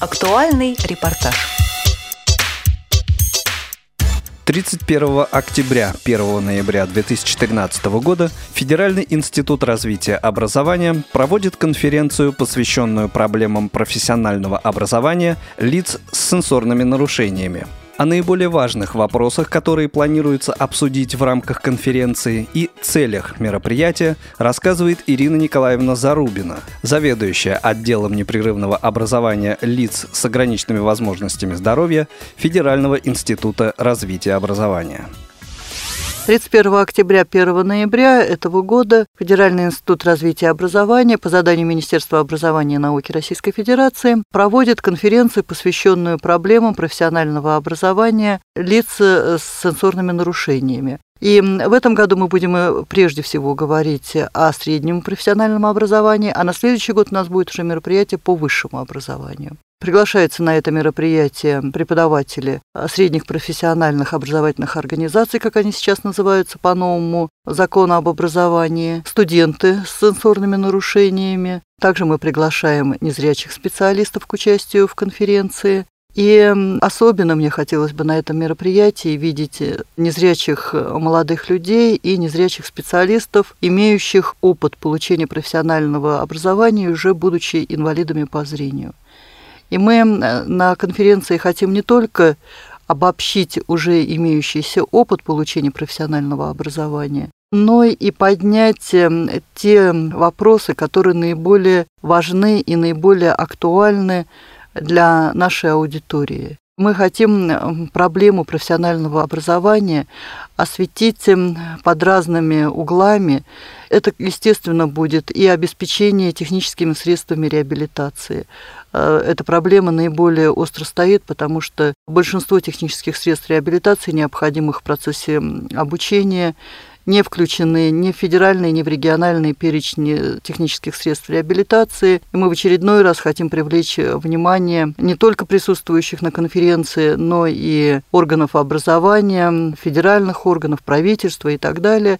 Актуальный репортаж. 31 октября 1 ноября 2013 года Федеральный институт развития образования проводит конференцию, посвященную проблемам профессионального образования лиц с сенсорными нарушениями. О наиболее важных вопросах, которые планируется обсудить в рамках конференции и целях мероприятия, рассказывает Ирина Николаевна Зарубина, заведующая отделом непрерывного образования лиц с ограниченными возможностями здоровья Федерального института развития образования. 31 октября 1 ноября этого года Федеральный институт развития образования по заданию Министерства образования и науки Российской Федерации проводит конференцию, посвященную проблемам профессионального образования лиц с сенсорными нарушениями. И в этом году мы будем э, прежде всего говорить о среднем профессиональном образовании, а на следующий год у нас будет уже мероприятие по высшему образованию. Приглашаются на это мероприятие преподаватели средних профессиональных образовательных организаций, как они сейчас называются по новому закону об образовании, студенты с сенсорными нарушениями. Также мы приглашаем незрячих специалистов к участию в конференции. И особенно мне хотелось бы на этом мероприятии видеть незрячих молодых людей и незрячих специалистов, имеющих опыт получения профессионального образования, уже будучи инвалидами по зрению. И мы на конференции хотим не только обобщить уже имеющийся опыт получения профессионального образования, но и поднять те вопросы, которые наиболее важны и наиболее актуальны для нашей аудитории. Мы хотим проблему профессионального образования осветить под разными углами. Это, естественно, будет и обеспечение техническими средствами реабилитации. Э, эта проблема наиболее остро стоит, потому что большинство технических средств реабилитации, необходимых в процессе обучения, не включены ни в федеральные, ни в региональные перечни технических средств реабилитации. И мы в очередной раз хотим привлечь внимание не только присутствующих на конференции, но и органов образования, федеральных органов, правительства и так далее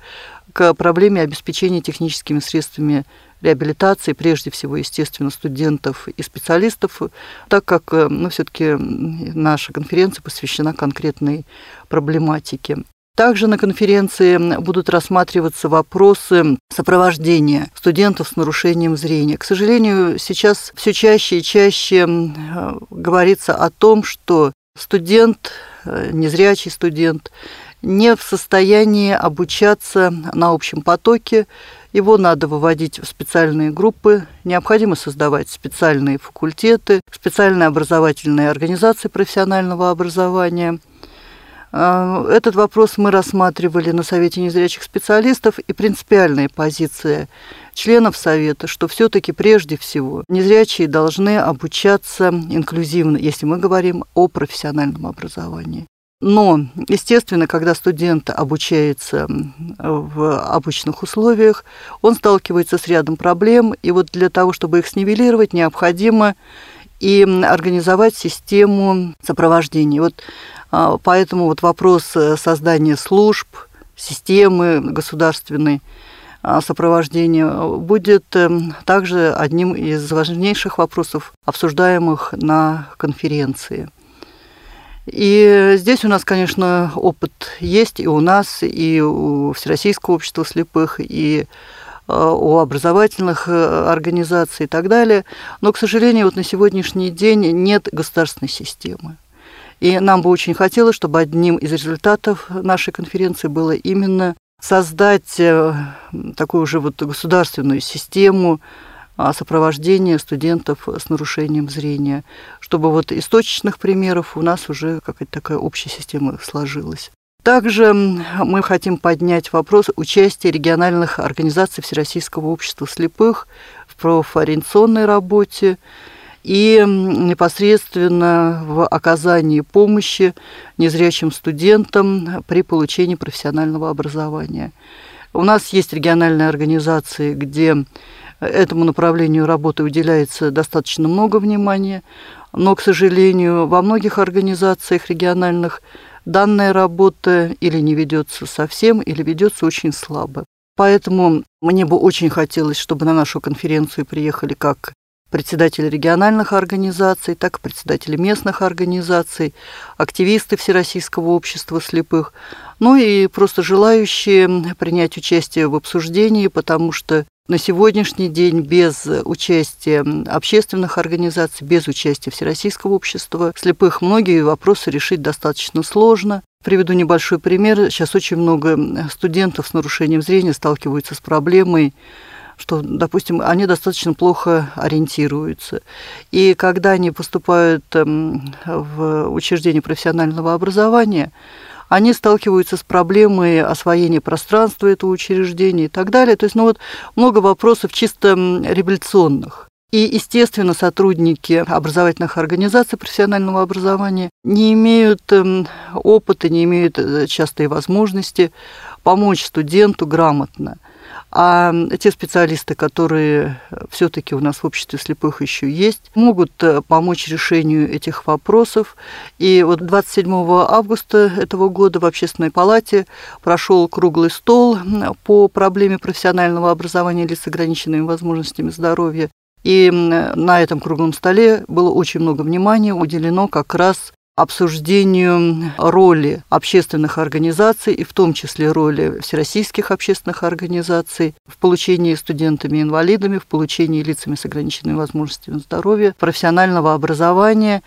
к проблеме обеспечения техническими средствами реабилитации, прежде всего, естественно, студентов и специалистов, так как ну, все-таки наша конференция посвящена конкретной проблематике. Также на конференции будут рассматриваться вопросы сопровождения студентов с нарушением зрения. К сожалению, сейчас все чаще и чаще говорится о том, что студент, э, незрячий студент, не в состоянии обучаться на общем потоке. Его надо выводить в специальные группы, необходимо создавать специальные факультеты, специальные образовательные организации профессионального образования – а, этот вопрос мы рассматривали на Совете незрячих специалистов и принципиальная позиция членов Совета, что все-таки прежде всего незрячие должны обучаться инклюзивно, если мы говорим о профессиональном образовании. Но, естественно, когда студент обучается в обычных условиях, он сталкивается с рядом проблем, и вот для того, чтобы их снивелировать, необходимо и организовать систему сопровождения. Вот а, поэтому вот вопрос э, создания служб, системы государственной а, сопровождения будет эм, также одним из важнейших вопросов, обсуждаемых на конференции. И здесь у нас, конечно, опыт есть и у нас, и у Всероссийского общества слепых, и э, у образовательных э, организаций и так далее. Но, к сожалению, вот на сегодняшний день нет государственной системы. И нам бы очень хотелось, чтобы одним из результатов нашей конференции было именно создать э, такую же вот государственную систему сопровождения студентов с нарушением зрения, чтобы вот из точечных примеров у нас уже какая-то такая общая система сложилась. Также мы хотим поднять вопрос участия региональных организаций Всероссийского общества слепых в профориентационной работе, и непосредственно в оказании помощи незрячим студентам при получении профессионального образования. У нас есть региональные организации, где этому направлению работы уделяется достаточно много внимания, но, к сожалению, во многих организациях региональных данная работа или не ведется совсем, или ведется очень слабо. Поэтому мне бы очень хотелось, чтобы на нашу конференцию приехали как председатели региональных организаций, так и председатели местных организаций, активисты Всероссийского общества слепых, ну и просто желающие принять участие в обсуждении, потому что на сегодняшний день без участия общественных организаций, без участия Всероссийского общества слепых многие вопросы решить достаточно сложно. Приведу небольшой пример. Сейчас очень много студентов с нарушением зрения сталкиваются с проблемой что, допустим, они достаточно плохо ориентируются. И когда они поступают эм, в учреждение профессионального образования, они сталкиваются с проблемой освоения пространства этого учреждения и так далее. То есть, ну вот много вопросов чисто революционных. И, естественно, сотрудники образовательных организаций профессионального образования не имеют эм, опыта, не имеют э, часто возможности помочь студенту грамотно – а те специалисты, которые все-таки у нас в обществе слепых еще есть, могут э, помочь решению этих вопросов. И вот 27 августа этого года в Общественной палате прошел круглый стол по проблеме профессионального образования лиц с ограниченными возможностями здоровья. И на этом круглом столе было очень много внимания уделено как раз обсуждению роли общественных организаций, и в том числе роли всероссийских общественных организаций в получении студентами-инвалидами, в получении лицами с ограниченными возможностями здоровья, профессионального образования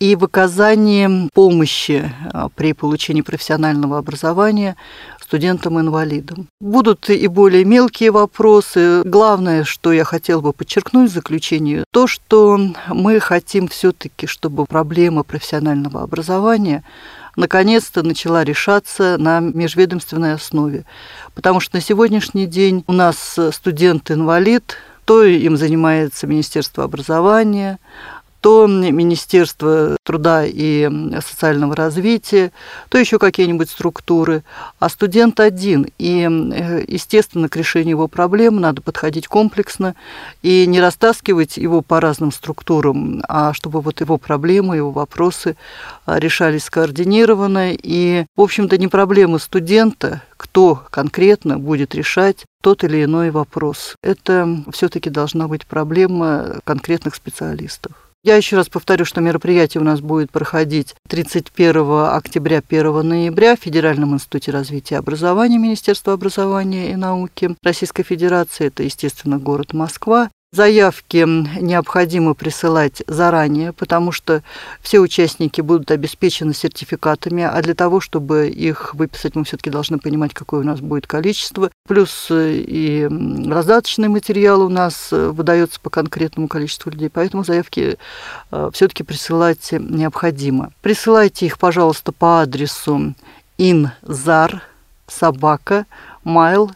и в оказании помощи а, при получении профессионального образования студентам-инвалидам. Будут и более мелкие вопросы. Главное, что я хотела бы подчеркнуть в заключении, то, что мы хотим все-таки, чтобы проблема профессионального образования наконец-то начала решаться на межведомственной основе. Потому что на сегодняшний день у нас студент-инвалид, то им занимается Министерство образования, то Министерство труда и социального развития, то еще какие-нибудь структуры, а студент один. И, э, естественно, к решению его проблем надо подходить комплексно и не растаскивать его по разным структурам, а чтобы вот его проблемы, его вопросы а, решались скоординированно. И, в общем-то, не проблема студента, кто конкретно будет решать тот или иной вопрос. Это все-таки должна быть проблема конкретных специалистов. Я еще раз повторю, что мероприятие у нас будет проходить 31 октября 1 ноября в Федеральном институте развития образования Министерства образования и науки Российской Федерации. Это, естественно, город Москва. Заявки необходимо присылать заранее, потому что все участники будут обеспечены сертификатами, а для того, чтобы их выписать, мы все-таки должны понимать, какое у нас будет количество. Плюс э, и раздаточный материал у нас э, выдается по конкретному количеству людей, поэтому заявки э, все-таки присылать необходимо. Присылайте их, пожалуйста, по адресу inzar собака mail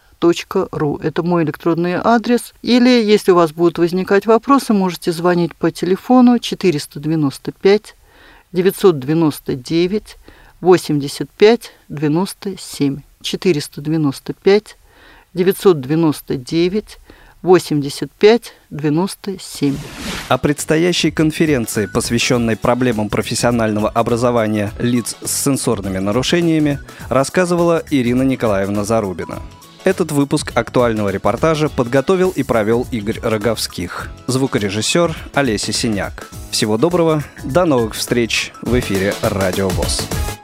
ру. Это мой электронный адрес. Или, если у вас будут возникать вопросы, можете звонить по телефону 495 999 85 97. 495 999 85 97. О предстоящей конференции, посвященной проблемам профессионального образования лиц с сенсорными нарушениями, рассказывала Ирина Николаевна Зарубина. Этот выпуск актуального репортажа подготовил и провел Игорь Роговских. Звукорежиссер Олеся Синяк. Всего доброго, до новых встреч в эфире «Радио ВОЗ».